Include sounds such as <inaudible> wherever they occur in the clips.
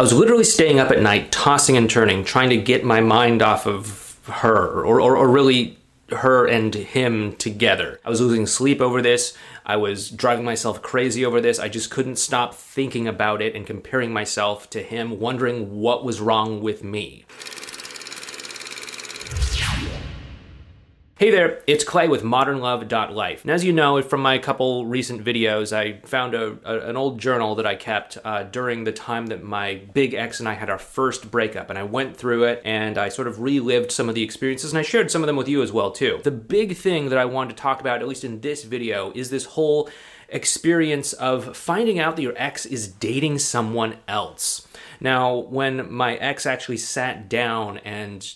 I was literally staying up at night, tossing and turning, trying to get my mind off of her, or, or, or really her and him together. I was losing sleep over this. I was driving myself crazy over this. I just couldn't stop thinking about it and comparing myself to him, wondering what was wrong with me. Hey there, it's Clay with modernlove.life. And as you know from my couple recent videos, I found a, a an old journal that I kept uh, during the time that my big ex and I had our first breakup. And I went through it and I sort of relived some of the experiences and I shared some of them with you as well too. The big thing that I wanted to talk about, at least in this video, is this whole experience of finding out that your ex is dating someone else. Now, when my ex actually sat down and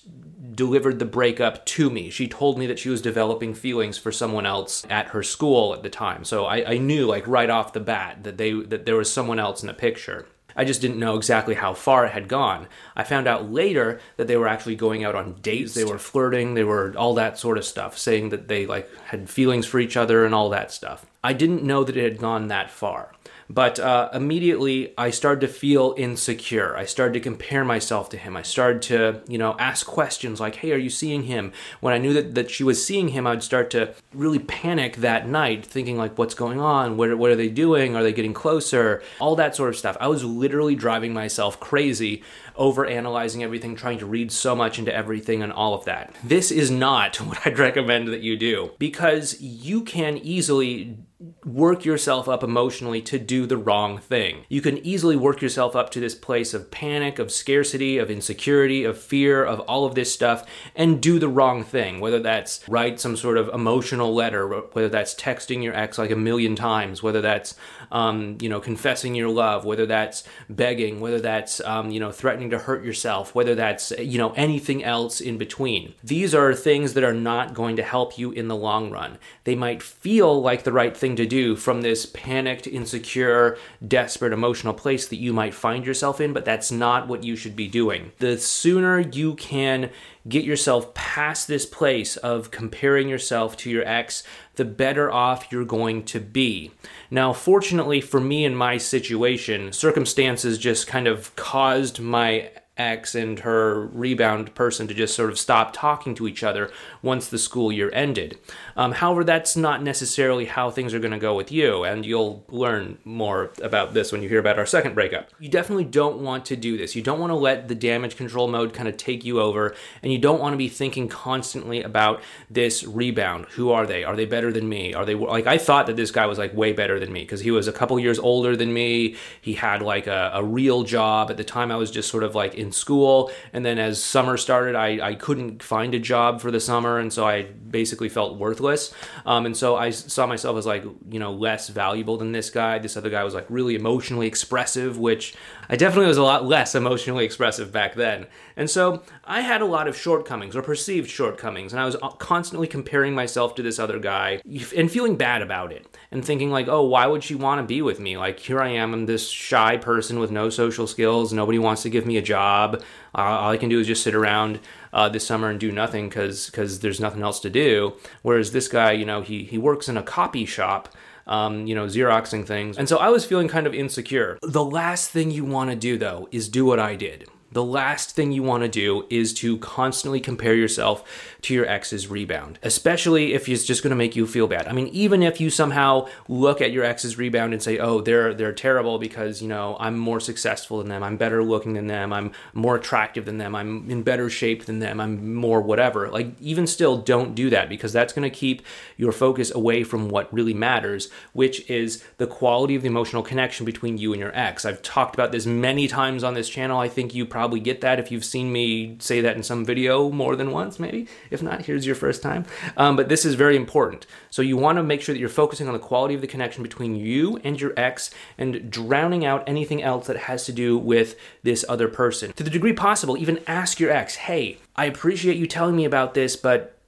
delivered the breakup to me. She told me that she was developing feelings for someone else at her school at the time. So I, I knew like right off the bat that they that there was someone else in the picture. I just didn't know exactly how far it had gone. I found out later that they were actually going out on dates, they were flirting, they were all that sort of stuff, saying that they like had feelings for each other and all that stuff. I didn't know that it had gone that far. But uh, immediately I started to feel insecure. I started to compare myself to him. I started to, you know, ask questions like, hey, are you seeing him? When I knew that, that she was seeing him, I'd start to really panic that night, thinking like, what's going on? What, what are they doing? Are they getting closer? All that sort of stuff. I was literally driving myself crazy over analyzing everything, trying to read so much into everything and all of that. This is not <laughs> what I'd recommend that you do because you can easily work yourself up emotionally to do the wrong thing. You can easily work yourself up to this place of panic, of scarcity, of insecurity, of fear, of all of this stuff, and do the wrong thing. Whether that's write some sort of emotional letter, whether that's texting your ex like a million times, whether that's um, you know confessing your love, whether that's begging, whether that's um, you know threatening to hurt yourself, whether that's you know anything else in between. These are things that are not going to help you in the long run. They might feel like the right thing to do from this panicked, insecure, desperate, emotional place that you might find yourself in, but that's not what you should be doing. The sooner you can get yourself past this place of comparing yourself to your ex, the better off you're going to be. Now, fortunately for me in my situation, circumstances just kind of caused my ex and her rebound person to just sort of stop talking to each other once the school year ended. Um, however, that's not necessarily how things are going to go with you, and you'll learn more about this when you hear about our second breakup. You definitely don't want to do this. You don't want to let the damage control mode kind of take you over, and you don't want to be thinking constantly about this rebound. Who are they? Are they better than me? Are they like I thought that this guy was like way better than me because he was a couple years older than me. He had like a, a real job at the time. I was just sort of like in school, and then as summer started, I, I couldn't find a job for the summer, and so I basically felt worthless. Um, and so I saw myself as like you know less valuable than this guy. This other guy was like really emotionally expressive, which I definitely was a lot less emotionally expressive back then. And so I had a lot of shortcomings or perceived shortcomings, and I was uh, constantly comparing myself to this other guy and feeling bad about it and thinking like, oh, why would she want to be with me? Like here I am, I'm this shy person with no social skills. Nobody wants to give me a job. Uh, all I can do is just sit around uh, this summer and do nothing because because there's nothing else to do. Whereas this guy, you know, he he works in a copy shop um, you know, Xeroxing things. And so I was feeling kind of insecure. The last thing you want to do, though, is do what I did the last thing you want to do is to constantly compare yourself to your ex's rebound, especially if it's just going to make you feel bad. I mean, even if you somehow look at your ex's rebound and say, "Oh, they're they're terrible because, you know, I'm more successful than them, I'm better looking than them, I'm more attractive than them, I'm in better shape than them, I'm more whatever." Like even still don't do that because that's going to keep your focus away from what really matters, which is the quality of the emotional connection between you and your ex. I've talked about this many times on this channel. I think you probably probably get that if you've seen me say that in some video more than once, maybe. If not, here's your first time. Um, but this is very important. So you want to make sure that you're focusing on the quality of the connection between you and your ex and drowning out anything else that has to do with this other person. To the degree possible, even ask your ex, hey, I appreciate you telling me about this, but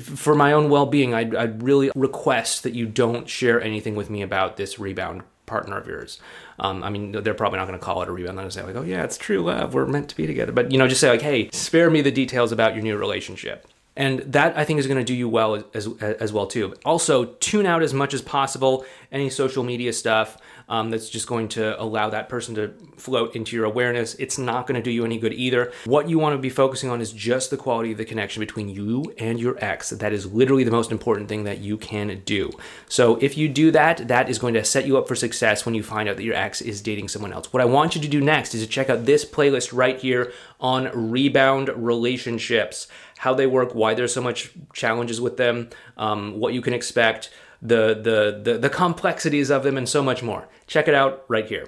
for my own well-being I'd, I'd, really request that you don't share anything with me about this rebound partner of yours. Um, I mean, they're probably not going to call it a rebound. They're going to say like, "Oh yeah, it's true love. We're meant to be together." But you know, just say like, "Hey, spare me the details about your new relationship." And that I think is going to do you well as, as, as well too. Also, tune out as much as possible any social media stuff um, that's just going to allow that person to float into your awareness. It's not going to do you any good either. What you want to be focusing on is just the quality of the connection between you and your ex. That is literally the most important thing that you can do. So if you do that, that is going to set you up for success when you find out that your ex is dating someone else. What I want you to do next is to check out this playlist right here on rebound relationships, how they work, why there's so much challenges with them, um, what you can expect, the, the the the complexities of them, and so much more. Check it out right here.